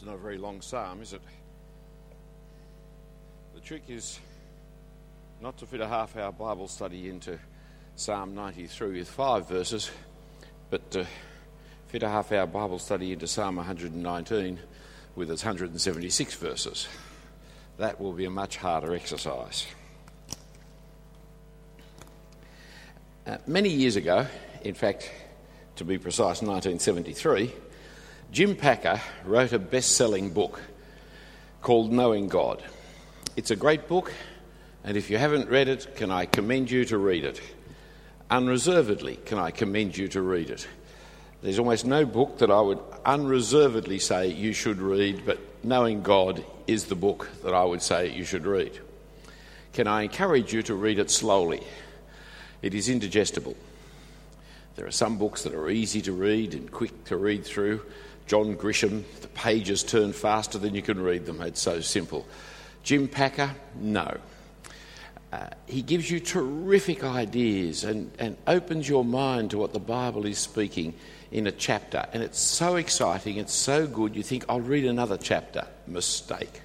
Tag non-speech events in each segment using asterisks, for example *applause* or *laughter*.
It's not a very long psalm, is it? The trick is not to fit a half hour Bible study into Psalm 93 with five verses, but to fit a half hour Bible study into Psalm 119 with its 176 verses. That will be a much harder exercise. Uh, many years ago, in fact, to be precise, 1973, Jim Packer wrote a best selling book called Knowing God. It's a great book, and if you haven't read it, can I commend you to read it? Unreservedly, can I commend you to read it? There's almost no book that I would unreservedly say you should read, but Knowing God is the book that I would say you should read. Can I encourage you to read it slowly? It is indigestible. There are some books that are easy to read and quick to read through. John Grisham, the pages turn faster than you can read them. It's so simple. Jim Packer, no. Uh, he gives you terrific ideas and, and opens your mind to what the Bible is speaking in a chapter. And it's so exciting, it's so good, you think, I'll read another chapter. Mistake.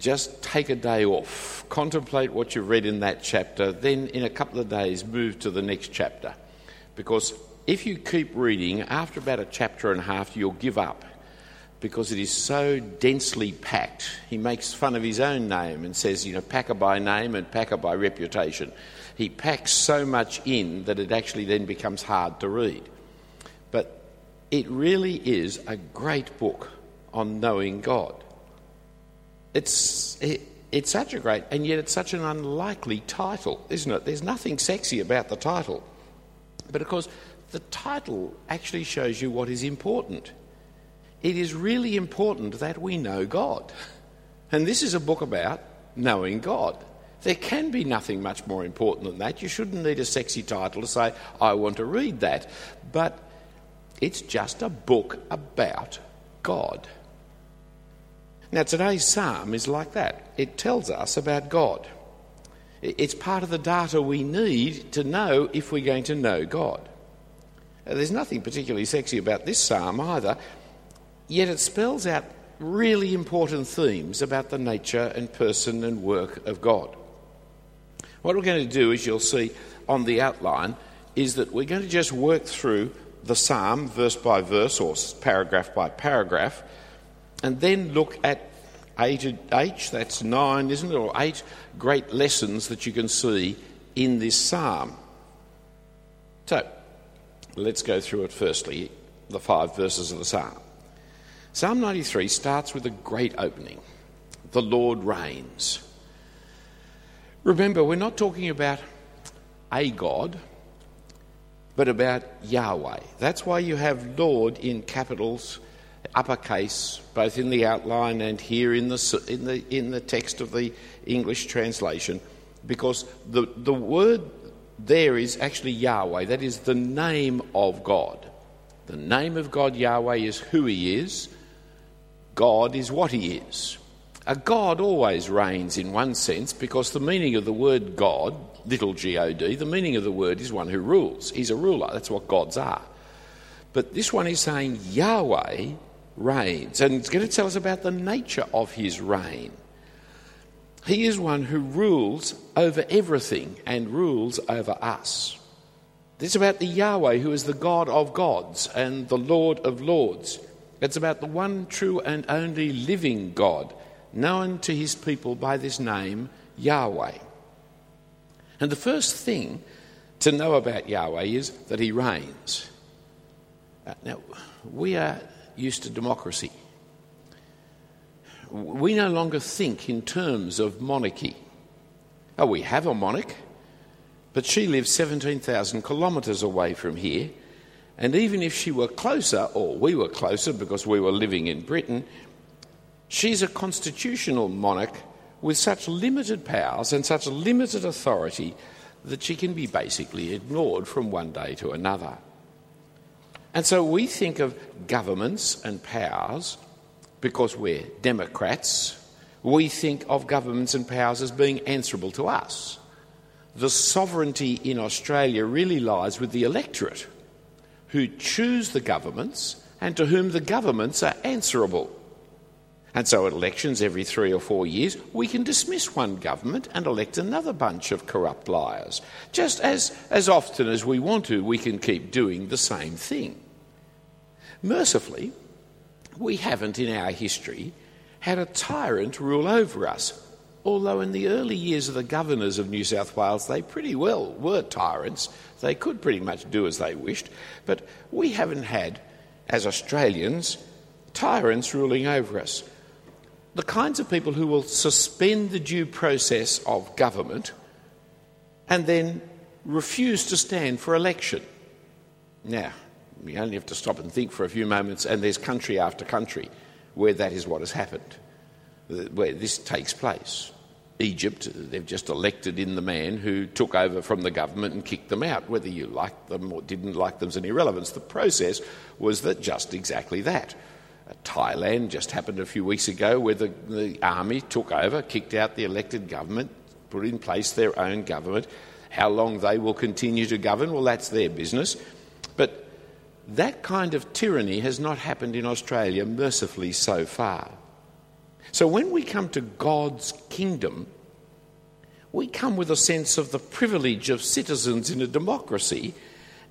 Just take a day off, contemplate what you've read in that chapter, then in a couple of days move to the next chapter. Because if you keep reading, after about a chapter and a half, you'll give up because it is so densely packed. He makes fun of his own name and says, you know, packer by name and packer by reputation. He packs so much in that it actually then becomes hard to read. But it really is a great book on knowing God. It's, it, it's such a great, and yet it's such an unlikely title, isn't it? There's nothing sexy about the title. But of course, the title actually shows you what is important. It is really important that we know God. And this is a book about knowing God. There can be nothing much more important than that. You shouldn't need a sexy title to say, I want to read that. But it's just a book about God. Now, today's psalm is like that. It tells us about God. It's part of the data we need to know if we're going to know God. Uh, there's nothing particularly sexy about this psalm either, yet it spells out really important themes about the nature and person and work of God. What we're going to do, as you'll see on the outline, is that we're going to just work through the psalm verse by verse or paragraph by paragraph, and then look at H, that's nine, isn't it, or eight great lessons that you can see in this psalm. So, Let's go through it firstly, the five verses of the psalm. Psalm 93 starts with a great opening The Lord reigns. Remember, we're not talking about a God, but about Yahweh. That's why you have Lord in capitals, uppercase, both in the outline and here in the, in the, in the text of the English translation, because the, the word there is actually Yahweh. That is the name of God. The name of God, Yahweh, is who He is. God is what He is. A God always reigns in one sense because the meaning of the word God, little g o d, the meaning of the word is one who rules. He's a ruler. That's what gods are. But this one is saying Yahweh reigns. And it's going to tell us about the nature of His reign. He is one who rules over everything and rules over us. This is about the Yahweh, who is the God of gods and the Lord of lords. It's about the one true and only living God, known to his people by this name, Yahweh. And the first thing to know about Yahweh is that he reigns. Uh, now, we are used to democracy we no longer think in terms of monarchy. Oh, we have a monarch, but she lives 17,000 kilometres away from here. And even if she were closer, or we were closer because we were living in Britain, she's a constitutional monarch with such limited powers and such limited authority that she can be basically ignored from one day to another. And so we think of governments and powers because we're Democrats, we think of governments and powers as being answerable to us. The sovereignty in Australia really lies with the electorate, who choose the governments and to whom the governments are answerable. And so, at elections every three or four years, we can dismiss one government and elect another bunch of corrupt liars. Just as, as often as we want to, we can keep doing the same thing. Mercifully, we haven't in our history had a tyrant rule over us. Although in the early years of the governors of New South Wales, they pretty well were tyrants. They could pretty much do as they wished. But we haven't had, as Australians, tyrants ruling over us. The kinds of people who will suspend the due process of government and then refuse to stand for election. Now, we only have to stop and think for a few moments, and there's country after country where that is what has happened, where this takes place. Egypt, they've just elected in the man who took over from the government and kicked them out. Whether you liked them or didn't like them is an irrelevance. The process was that just exactly that. Uh, Thailand just happened a few weeks ago where the, the army took over, kicked out the elected government, put in place their own government. How long they will continue to govern, well, that's their business. But that kind of tyranny has not happened in Australia, mercifully, so far. So when we come to God's kingdom, we come with a sense of the privilege of citizens in a democracy,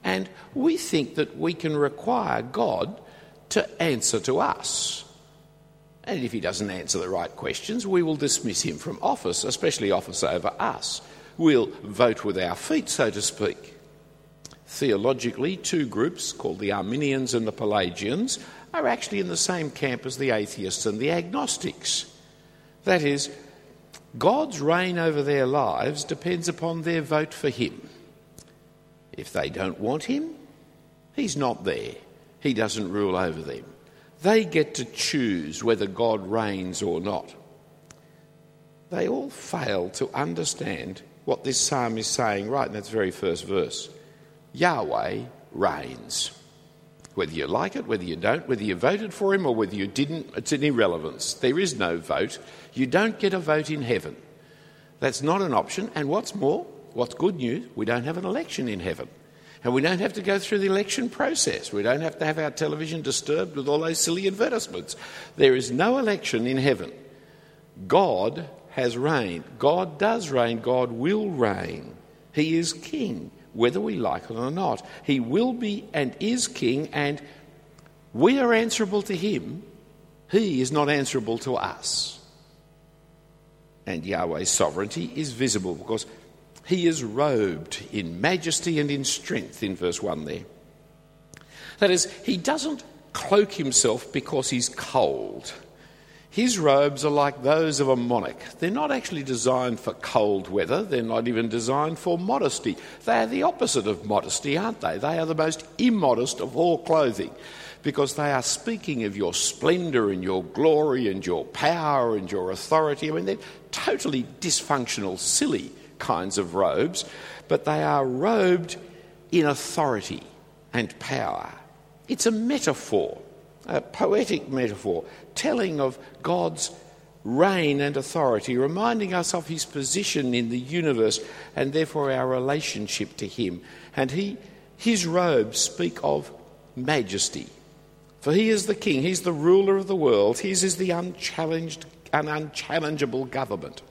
and we think that we can require God to answer to us. And if he doesn't answer the right questions, we will dismiss him from office, especially office over us. We'll vote with our feet, so to speak. Theologically, two groups called the Arminians and the Pelagians are actually in the same camp as the atheists and the agnostics. That is, God's reign over their lives depends upon their vote for Him. If they don't want Him, He's not there. He doesn't rule over them. They get to choose whether God reigns or not. They all fail to understand what this psalm is saying right in its very first verse. Yahweh reigns. Whether you like it, whether you don't, whether you voted for him or whether you didn't, it's an irrelevance. There is no vote. You don't get a vote in heaven. That's not an option. And what's more, what's good news, we don't have an election in heaven. And we don't have to go through the election process. We don't have to have our television disturbed with all those silly advertisements. There is no election in heaven. God has reigned. God does reign. God will reign. He is king whether we like it or not. He will be and is king, and we are answerable to him. He is not answerable to us. And Yahweh's sovereignty is visible because he is robed in majesty and in strength, in verse 1 there. That is, he doesn't cloak himself because he's cold. His robes are like those of a monarch. They're not actually designed for cold weather, they're not even designed for modesty. They are the opposite of modesty, aren't they? They are the most immodest of all clothing because they are speaking of your splendour and your glory and your power and your authority. I mean, they're totally dysfunctional, silly kinds of robes, but they are robed in authority and power. It's a metaphor a poetic metaphor, telling of God's reign and authority, reminding us of his position in the universe and therefore our relationship to him. And he, his robes speak of majesty. For he is the king, he's the ruler of the world, his is the unchallenged and unchallengeable government.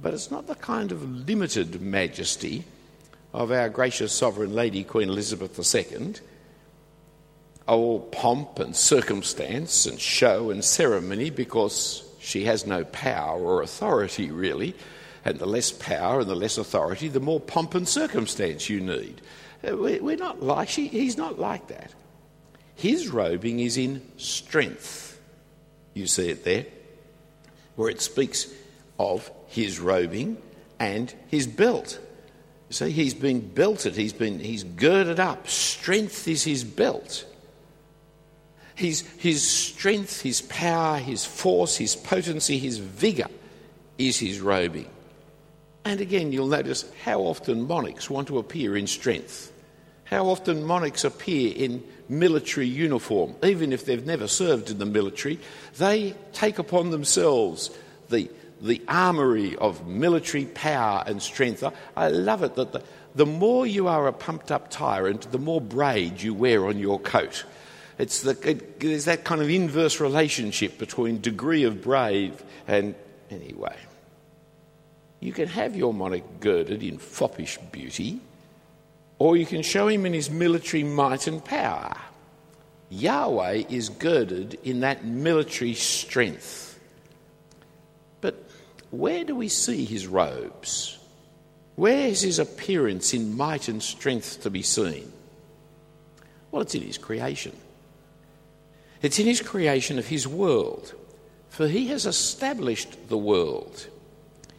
But it's not the kind of limited majesty of our gracious sovereign lady, Queen Elizabeth II all pomp and circumstance and show and ceremony because she has no power or authority, really. And the less power and the less authority, the more pomp and circumstance you need. Uh, we're not like, she, he's not like that. His robing is in strength. You see it there, where it speaks of his robing and his belt. You see, he's been belted, he's been he's girded up. Strength is his belt. His, his strength, his power, his force, his potency, his vigour is his robing. And again, you'll notice how often monarchs want to appear in strength. How often monarchs appear in military uniform, even if they've never served in the military, they take upon themselves the, the armoury of military power and strength. I love it that the, the more you are a pumped up tyrant, the more braid you wear on your coat. It's the, it, there's that kind of inverse relationship between degree of brave and. Anyway, you can have your monarch girded in foppish beauty, or you can show him in his military might and power. Yahweh is girded in that military strength. But where do we see his robes? Where is his appearance in might and strength to be seen? Well, it's in his creation. It's in his creation of his world, for he has established the world.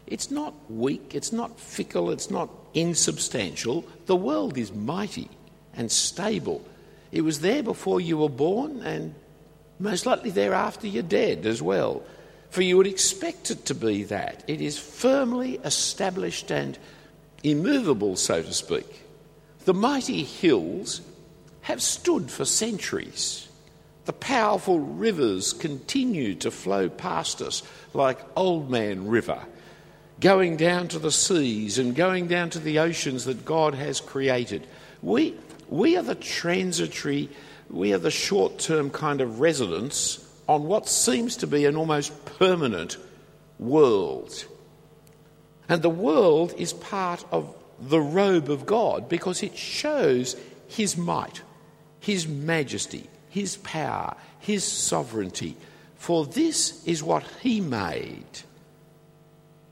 It's not weak, it's not fickle, it's not insubstantial. The world is mighty and stable. It was there before you were born, and most likely thereafter you're dead as well. For you would expect it to be that. It is firmly established and immovable, so to speak. The mighty hills have stood for centuries. The powerful rivers continue to flow past us like Old Man River, going down to the seas and going down to the oceans that God has created. We, we are the transitory, we are the short term kind of residents on what seems to be an almost permanent world. And the world is part of the robe of God because it shows His might, His majesty, His power, His sovereignty. For this is what He made.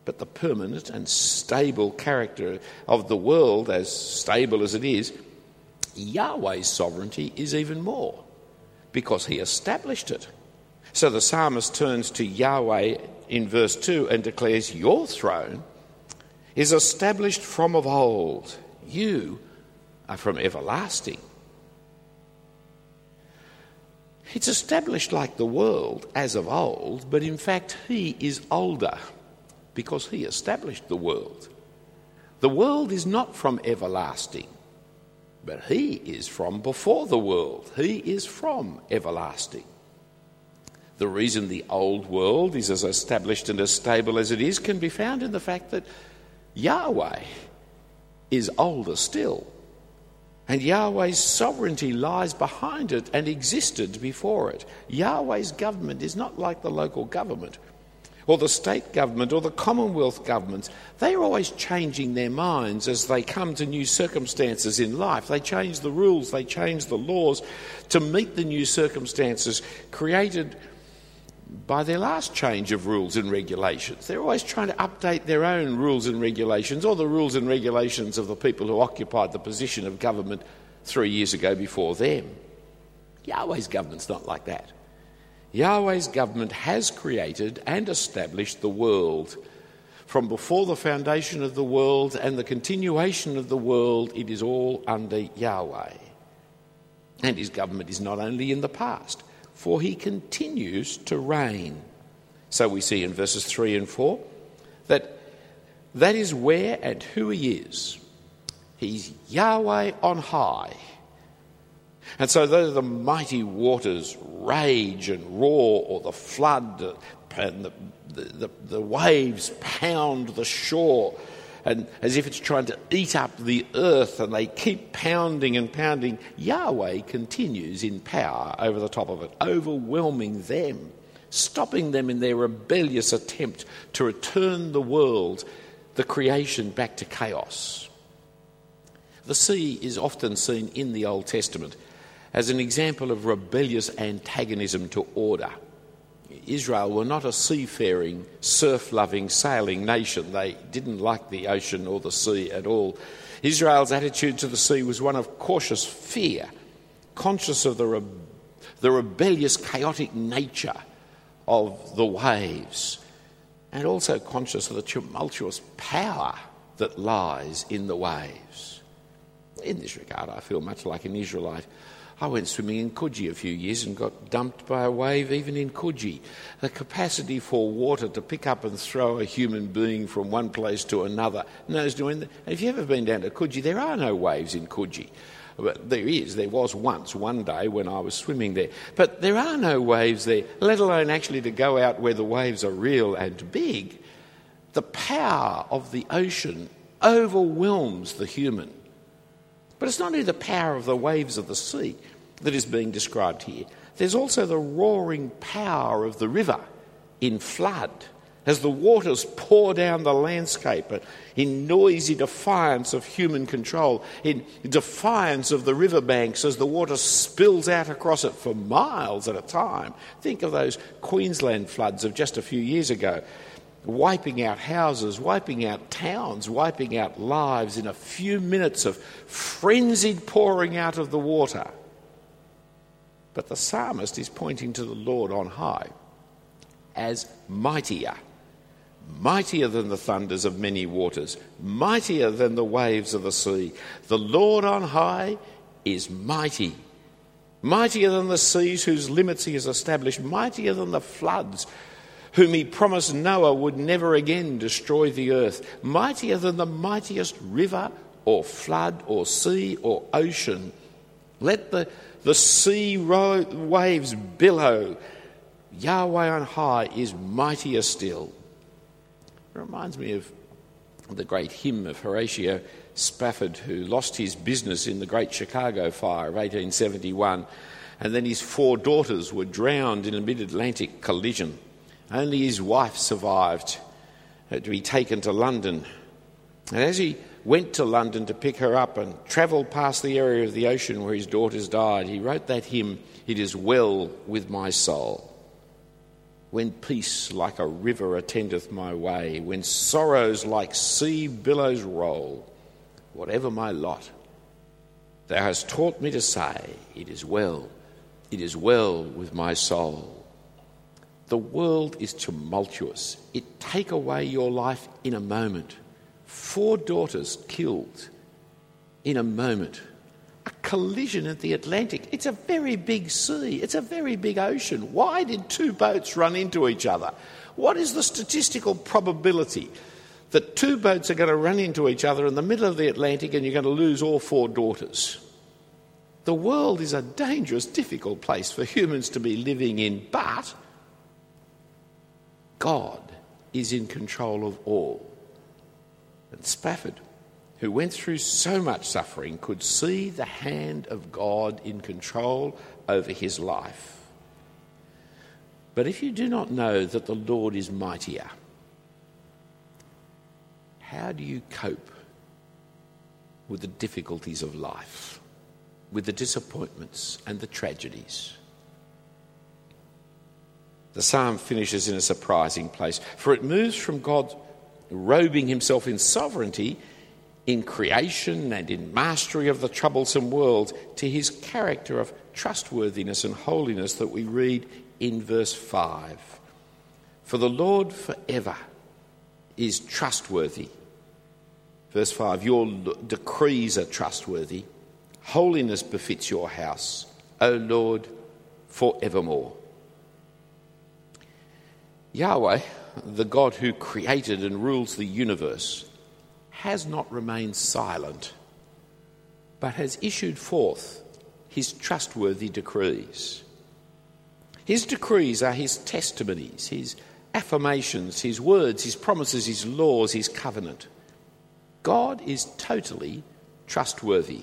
But the permanent and stable character of the world, as stable as it is, Yahweh's sovereignty is even more because He established it. So the psalmist turns to Yahweh in verse 2 and declares, Your throne is established from of old. You are from everlasting. It's established like the world as of old, but in fact, He is older because He established the world. The world is not from everlasting, but He is from before the world. He is from everlasting. The reason the old world is as established and as stable as it is can be found in the fact that Yahweh is older still. And Yahweh's sovereignty lies behind it and existed before it. Yahweh's government is not like the local government or the state government or the Commonwealth governments. They are always changing their minds as they come to new circumstances in life. They change the rules, they change the laws to meet the new circumstances created by their last change of rules and regulations. They're always trying to update their own rules and regulations or the rules and regulations of the people who occupied the position of government three years ago before them. Yahweh's government's not like that. Yahweh's government has created and established the world. From before the foundation of the world and the continuation of the world, it is all under Yahweh. And his government is not only in the past, for he continues to reign. So we see in verses 3 and 4 that that is where and who he is. He's Yahweh on high. And so, though the mighty waters rage and roar, or the flood and the, the, the, waves pound the shore, and as if it's trying to eat up the earth, and they keep pounding and pounding. Yahweh continues in power over the top of it, overwhelming them, stopping them in their rebellious attempt to return the world, the creation, back to chaos. The sea is often seen in the Old Testament as an example of rebellious antagonism to order. Israel were not a seafaring, surf loving, sailing nation. They didn't like the ocean or the sea at all. Israel's attitude to the sea was one of cautious fear, conscious of the, re- the rebellious, chaotic nature of the waves, and also conscious of the tumultuous power that lies in the waves. In this regard, I feel much like an Israelite I went swimming in Coogee a few years and got dumped by a wave even in Coogee. The capacity for water to pick up and throw a human being from one place to another knows doing. Have you ever been down to Coogee? There are no waves in Coogee. But there is. There was once, one day, when I was swimming there. But there are no waves there, let alone actually to go out where the waves are real and big. The power of the ocean overwhelms the human. But it's not only the power of the waves of the sea, that is being described here. There's also the roaring power of the river in flood as the waters pour down the landscape in noisy defiance of human control, in defiance of the riverbanks as the water spills out across it for miles at a time. Think of those Queensland floods of just a few years ago, wiping out houses, wiping out towns, wiping out lives in a few minutes of frenzied pouring out of the water. But the psalmist is pointing to the Lord on high as mightier mightier than the thunders of many waters, mightier than the waves of the sea. The Lord on high is mighty, mightier than the seas whose limits he has established, mightier than the floods whom he promised Noah would never again destroy the earth, mightier than the mightiest river or flood or sea or ocean. Let the, the sea ro- waves billow. Yahweh on high is mightier still. It reminds me of the great hymn of Horatio Spafford, who lost his business in the Great Chicago Fire of 1871, and then his four daughters were drowned in a mid Atlantic collision. Only his wife survived to be taken to London. And as he went to London to pick her up and travelled past the area of the ocean where his daughters died, he wrote that hymn, It is Well with My Soul when peace like a river attendeth my way, when sorrows like sea billows roll, whatever my lot, thou hast taught me to say, It is well, it is well with my soul. The world is tumultuous. It take away your life in a moment. Four daughters killed in a moment a collision at the Atlantic. It's a very big sea, it's a very big ocean. Why did two boats run into each other? What is the statistical probability that two boats are going to run into each other in the middle of the Atlantic and you're going to lose all four daughters? The world is a dangerous, difficult place for humans to be living in, but God is in control of all. And Spafford who went through so much suffering could see the hand of God in control over his life. But if you do not know that the Lord is mightier, how do you cope with the difficulties of life, with the disappointments and the tragedies? The psalm finishes in a surprising place, for it moves from God robing himself in sovereignty in creation and in mastery of the troublesome world to his character of trustworthiness and holiness that we read in verse 5. For the Lord forever is trustworthy. Verse 5 Your decrees are trustworthy. Holiness befits your house, O Lord, forevermore. Yahweh, the God who created and rules the universe, has not remained silent, but has issued forth his trustworthy decrees. His decrees are his testimonies, his affirmations, his words, his promises, his laws, his covenant. God is totally trustworthy.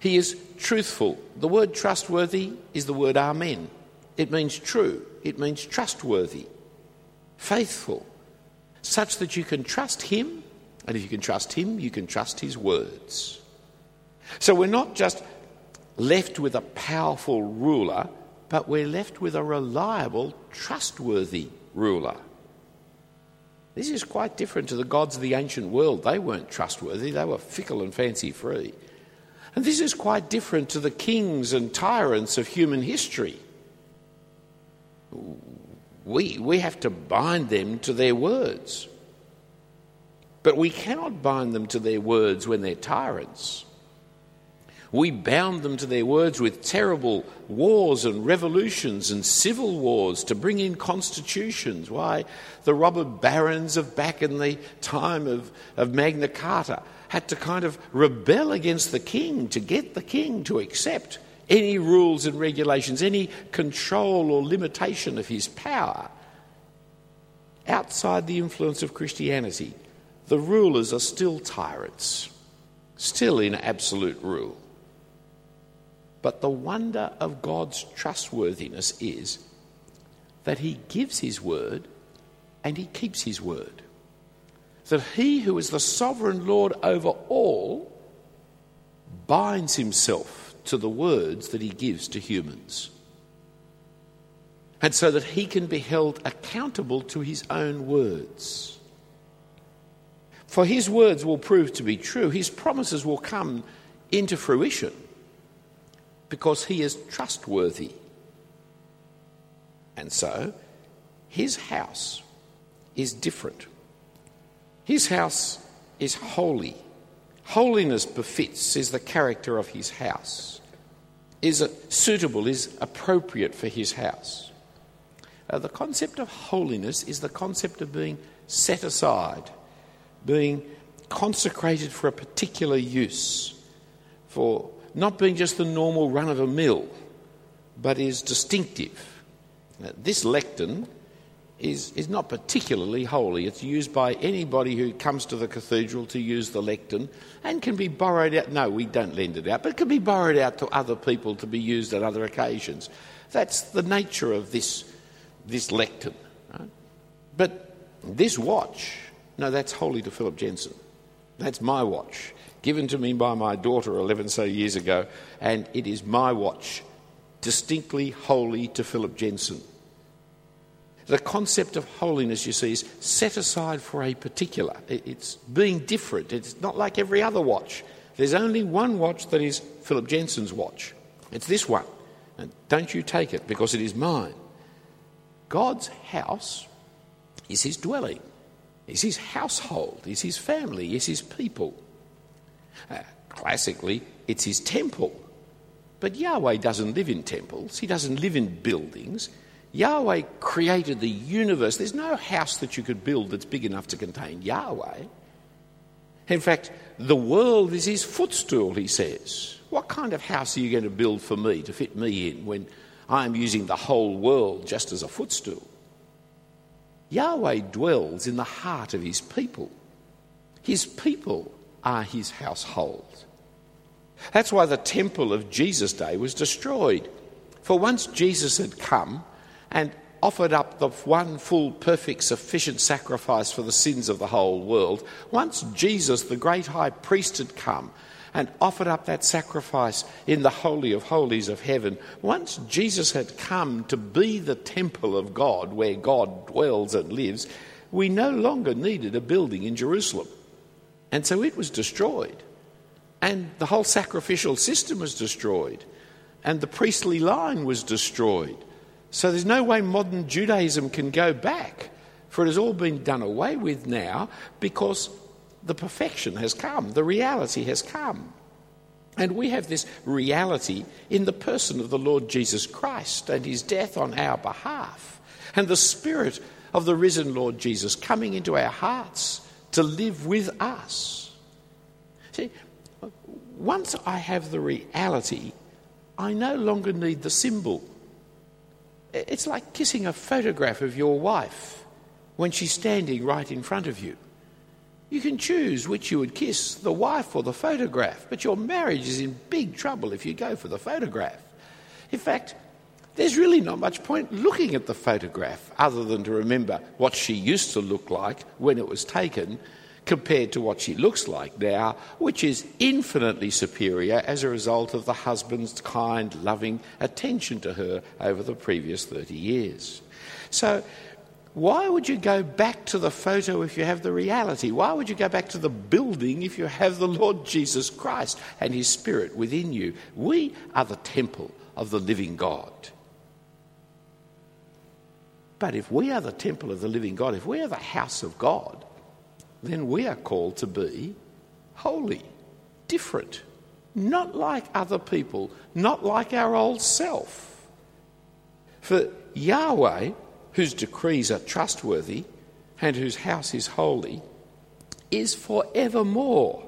He is truthful. The word trustworthy is the word amen. It means true, it means trustworthy, faithful, such that you can trust him and if you can trust him, you can trust his words. So we're not just left with a powerful ruler, but we're left with a reliable, trustworthy ruler. This is quite different to the gods of the ancient world. They weren't trustworthy, they were fickle and fancy free. And this is quite different to the kings and tyrants of human history. We, we have to bind them to their words. But we cannot bind them to their words when they're tyrants. We bound them to their words with terrible wars and revolutions and civil wars to bring in constitutions. Why? The robber barons of back in the time of, of Magna Carta had to kind of rebel against the king to get the king to accept any rules and regulations, any control or limitation of his power outside the influence of Christianity the rulers are still tyrants, still in absolute rule. But the wonder of God's trustworthiness is that He gives His word and He keeps His word. That He who is the sovereign Lord over all binds Himself to the words that He gives to humans. And so that He can be held accountable to His own words. For His words will prove to be true, His promises will come into fruition because he is trustworthy. And so, his house is different. His house is holy. Holiness befits, is the character of his house, is it suitable, is appropriate for his house. Uh, the concept of holiness is the concept of being set aside, being consecrated for a particular use, for not being just the normal run of a mill, but is distinctive. This lectern is, is not particularly holy. It's used by anybody who comes to the cathedral to use the lectern and can be borrowed out. No, we don't lend it out, but it can be borrowed out to other people to be used at other occasions. That's the nature of this, this lectern. Right? But this watch, no, that's holy to Philip Jensen. That's my watch given to me by my daughter 11 so years ago, and it is my watch, distinctly holy to Philip Jensen. The concept of holiness, you see, is set aside for a particular. It's being different. It's not like every other watch. There's only one watch that is Philip Jensen's watch. It's this one. And don't you take it because it is mine. God's house is his dwelling, is his household, is his family, is his people. Uh, classically, it's his temple. But Yahweh doesn't live in temples, he doesn't live in buildings. Yahweh created the universe. There's no house that you could build that's big enough to contain Yahweh. In fact, the world is his footstool, he says. What kind of house are you going to build for me to fit me in when I'm using the whole world just as a footstool? Yahweh dwells in the heart of his people. His people are his household. That's why the temple of Jesus' day was destroyed. For once Jesus had come and offered up the one full, perfect, sufficient sacrifice for the sins of the whole world, once Jesus, the great high priest, had come and offered up that sacrifice in the Holy of Holies of heaven, once Jesus had come to be the temple of God where God dwells and lives, we no longer needed a building in Jerusalem. And so it was destroyed. And the whole sacrificial system was destroyed. And the priestly line was destroyed. So there's no way modern Judaism can go back, for it has all been done away with now because the perfection has come, the reality has come. And we have this reality in the person of the Lord Jesus Christ and his death on our behalf, and the Spirit of the risen Lord Jesus coming into our hearts to live with us. See, once I have the reality, I no longer need the symbol. It's like kissing a photograph of your wife when she's standing right in front of you. You can choose which you would kiss, the wife or the photograph, but your marriage is in big trouble if you go for the photograph. In fact, there's really not much point looking at the photograph other than to remember what she used to look like when it was taken compared to what she looks like now, which is infinitely superior as a result of the husband's kind, loving attention to her over the previous 30 years. So, why would you go back to the photo if you have the reality? Why would you go back to the building if you have the Lord Jesus Christ and His Spirit within you? We are the temple of the living God. But if we are the temple of the living God, if we are the house of God, then we are called to be holy, different, not like other people, not like our old self. For Yahweh, whose decrees are trustworthy and whose house is holy, is forevermore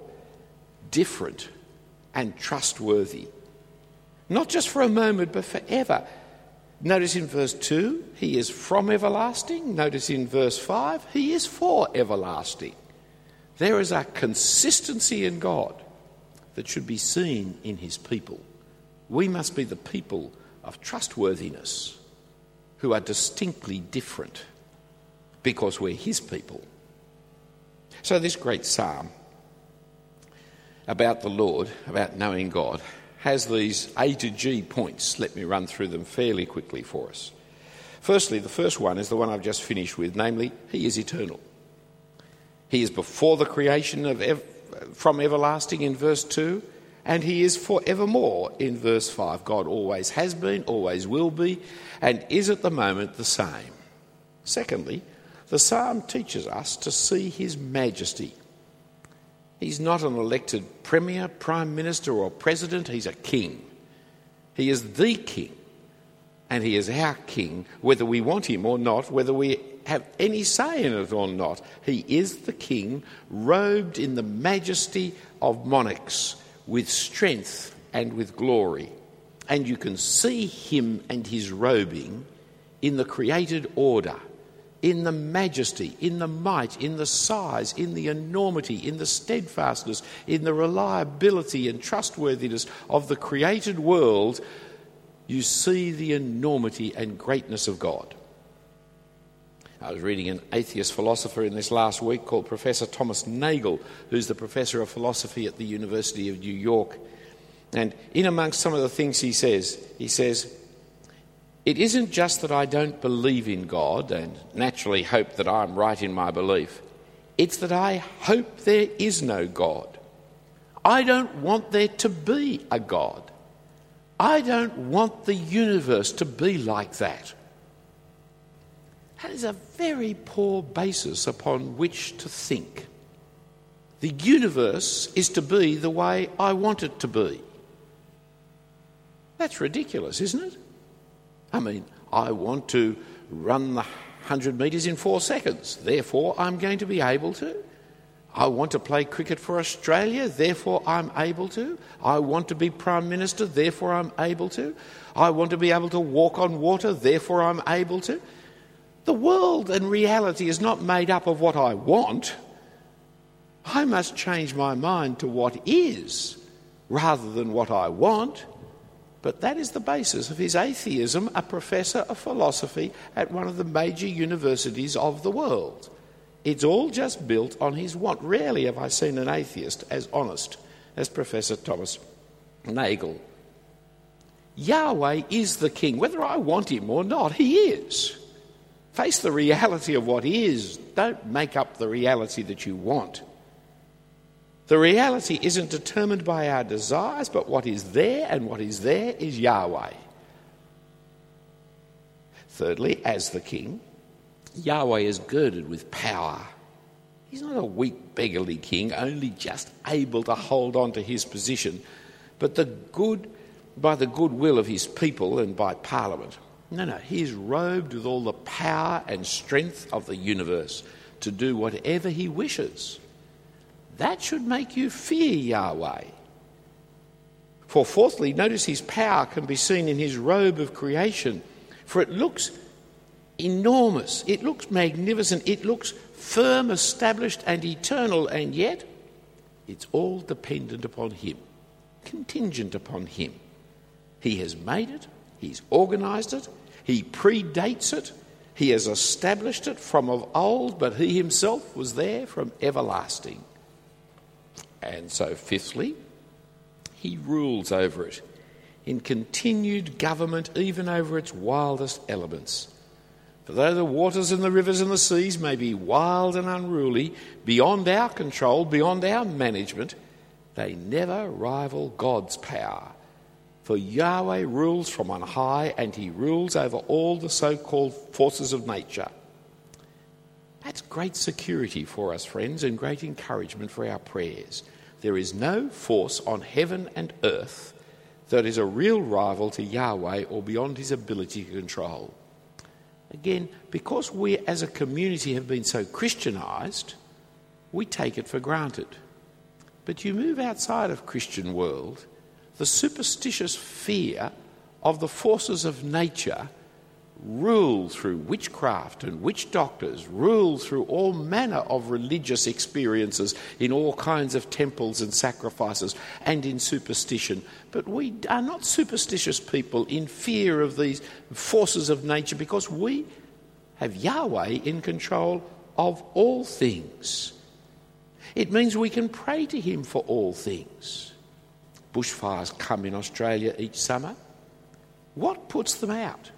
different and trustworthy. Not just for a moment, but forever. Notice in verse 2, he is from everlasting. Notice in verse 5, he is for everlasting. There is a consistency in God that should be seen in his people. We must be the people of trustworthiness who are distinctly different because we're His people. So, this great psalm about the Lord, about knowing God, has these A to G points. Let me run through them fairly quickly for us. Firstly, the first one is the one I've just finished with, namely, He is eternal. He is before the creation of ev- from everlasting in verse 2, and He is forevermore in verse 5. God always has been, always will be, and is at the moment the same. Secondly, the psalm teaches us to see His majesty. He's not an elected premier, prime minister, or president, he's a king. He is the king, and he is our king, whether we want him or not, whether we have any say in it or not. He is the king, robed in the majesty of monarchs, with strength and with glory. And you can see him and his robing in the created order in the majesty, in the might, in the size, in the enormity, in the steadfastness, in the reliability and trustworthiness of the created world, you see the enormity and greatness of God. I was reading an atheist philosopher in this last week called Professor Thomas Nagel, who's the professor of philosophy at the University of New York. And in amongst some of the things he says, he says, it isn't just that I don't believe in God and naturally hope that I'm right in my belief. It's that I hope there is no God. I don't want there to be a God. I don't want the universe to be like that. That is a very poor basis upon which to think. The universe is to be the way I want it to be. That's ridiculous, isn't it? I mean, I want to run the 100 metres in four seconds, therefore, I'm going to be able to. I want to play cricket for Australia, therefore, I'm able to. I want to be Prime Minister, therefore, I'm able to. I want to be able to walk on water, therefore, I'm able to. The world and reality is not made up of what I want. I must change my mind to what is rather than what I want. But that is the basis of his atheism, a professor of philosophy at one of the major universities of the world. It's all just built on his want. Rarely have I seen an atheist as honest as Professor Thomas Nagel. Yahweh is the king. Whether I want him or not, he is. Face the reality of what is. Don't make up the reality that you want. The reality isn't determined by our desires, but what is there, and what is there is Yahweh. Thirdly, as the king, Yahweh is girded with power. He's not a weak, beggarly king, only just able to hold on to his position, but the good, by the goodwill of his people and by Parliament. No, no, he's robed with all the power and strength of the universe to do whatever he wishes. That should make you fear Yahweh. For fourthly, notice his power can be seen in his robe of creation, for it looks enormous, it looks magnificent, it looks firm, established, and eternal, and yet it's all dependent upon him, contingent upon him. He has made it, he's organised it, he predates it, he has established it from of old, but he himself was there from everlasting. And so, fifthly, he rules over it in continued government, even over its wildest elements. For though the waters and the rivers and the seas may be wild and unruly, beyond our control, beyond our management, they never rival God's power. For Yahweh rules from on high, and he rules over all the so called forces of nature. That's great security for us, friends, and great encouragement for our prayers. There is no force on heaven and earth that is a real rival to Yahweh or beyond his ability to control. Again, because we as a community have been so Christianized, we take it for granted. But you move outside of Christian world, the superstitious fear of the forces of nature rule through witchcraft and witch doctors, rule through all manner of religious experiences in all kinds of temples and sacrifices and in superstition. But we are not superstitious people in fear of these forces of nature because we have Yahweh in control of all things. It means we can pray to Him for all things. Bushfires come in Australia each summer. What puts them out?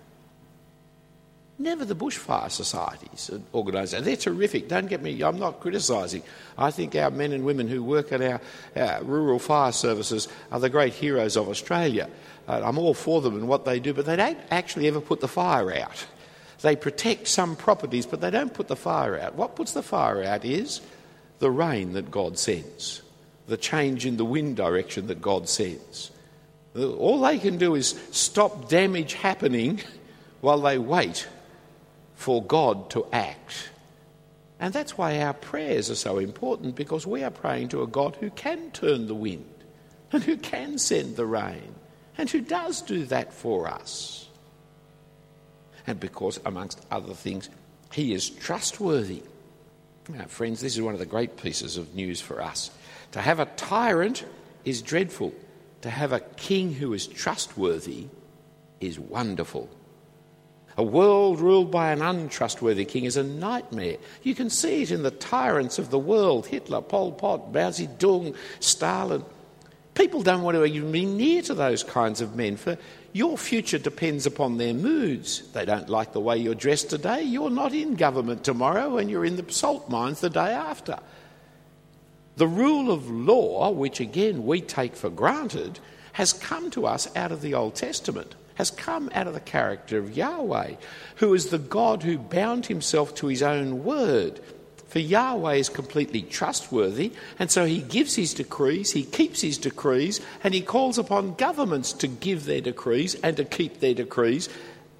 Never the bushfire societies and organisations. They're terrific. Don't get me, I'm not criticising. I think our men and women who work at our, our rural fire services are the great heroes of Australia. Uh, I'm all for them and what they do, but they don't actually ever put the fire out. They protect some properties, but they don't put the fire out. What puts the fire out is the rain that God sends, the change in the wind direction that God sends. All they can do is stop damage happening *laughs* while they wait for God to act. And that's why our prayers are so important because we are praying to a God who can turn the wind and who can send the rain and who does do that for us. And because, amongst other things, he is trustworthy. Now, friends, this is one of the great pieces of news for us. To have a tyrant is dreadful, to have a king who is trustworthy is wonderful. A world ruled by an untrustworthy king is a nightmare. You can see it in the tyrants of the world Hitler, Pol Pot, Mao Zedong, Stalin. People don't want to even be near to those kinds of men, for your future depends upon their moods. They don't like the way you're dressed today. You're not in government tomorrow, and you're in the salt mines the day after. The rule of law, which again we take for granted, has come to us out of the Old Testament has come out of the character of Yahweh, who is the God who bound himself to his own word. For Yahweh is completely trustworthy, and so he gives his decrees, he keeps his decrees, and he calls upon governments to give their decrees and to keep their decrees,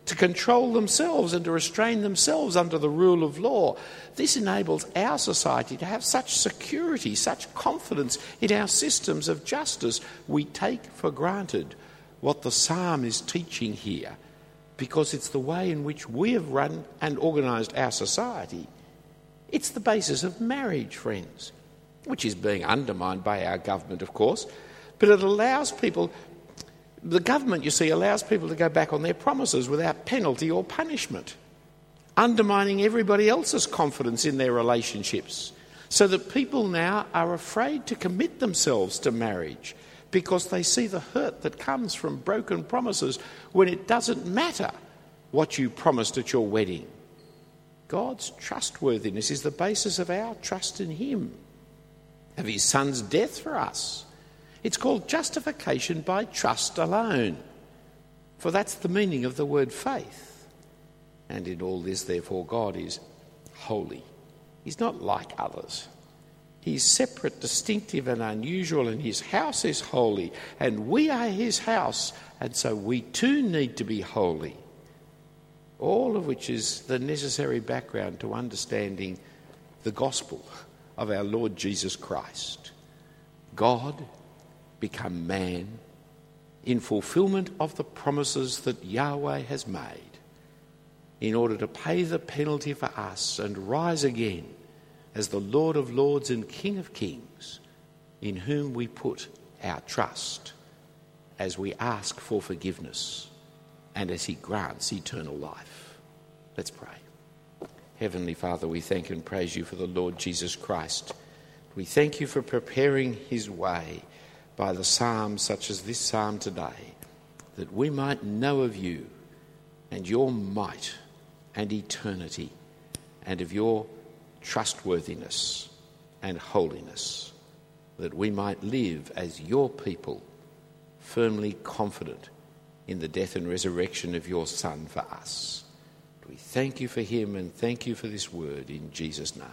to control themselves and to restrain themselves under the rule of law. This enables our society to have such security, such confidence in our systems of justice we take for granted what the psalm is teaching here because it's the way in which we have run and organised our society. It's the basis of marriage, friends, which is being undermined by our government, of course, but it allows people, the government, you see, allows people to go back on their promises without penalty or punishment, undermining everybody else's confidence in their relationships. So that people now are afraid to commit themselves to marriage because they see the hurt that comes from broken promises when it doesn't matter what you promised at your wedding. God's trustworthiness is the basis of our trust in Him, of His Son's death for us. It's called justification by trust alone, for that's the meaning of the word faith. And in all this, therefore, God is holy. He's not like others. He's separate, distinctive, and unusual, and his house is holy, and we are his house, and so we too need to be holy. All of which is the necessary background to understanding the gospel of our Lord Jesus Christ. God become man in fulfillment of the promises that Yahweh has made in order to pay the penalty for us and rise again as the Lord of Lords and King of Kings, in whom we put our trust as we ask for forgiveness and as He grants eternal life. Let's pray. Heavenly Father, we thank and praise you for the Lord Jesus Christ. We thank you for preparing His way by the psalms such as this psalm today, that we might know of you and your might and eternity and of your trustworthiness and holiness, that we might live as your people, firmly confident in the death and resurrection of your Son for us. We thank you for him and thank you for this word in Jesus' name.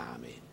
Amen.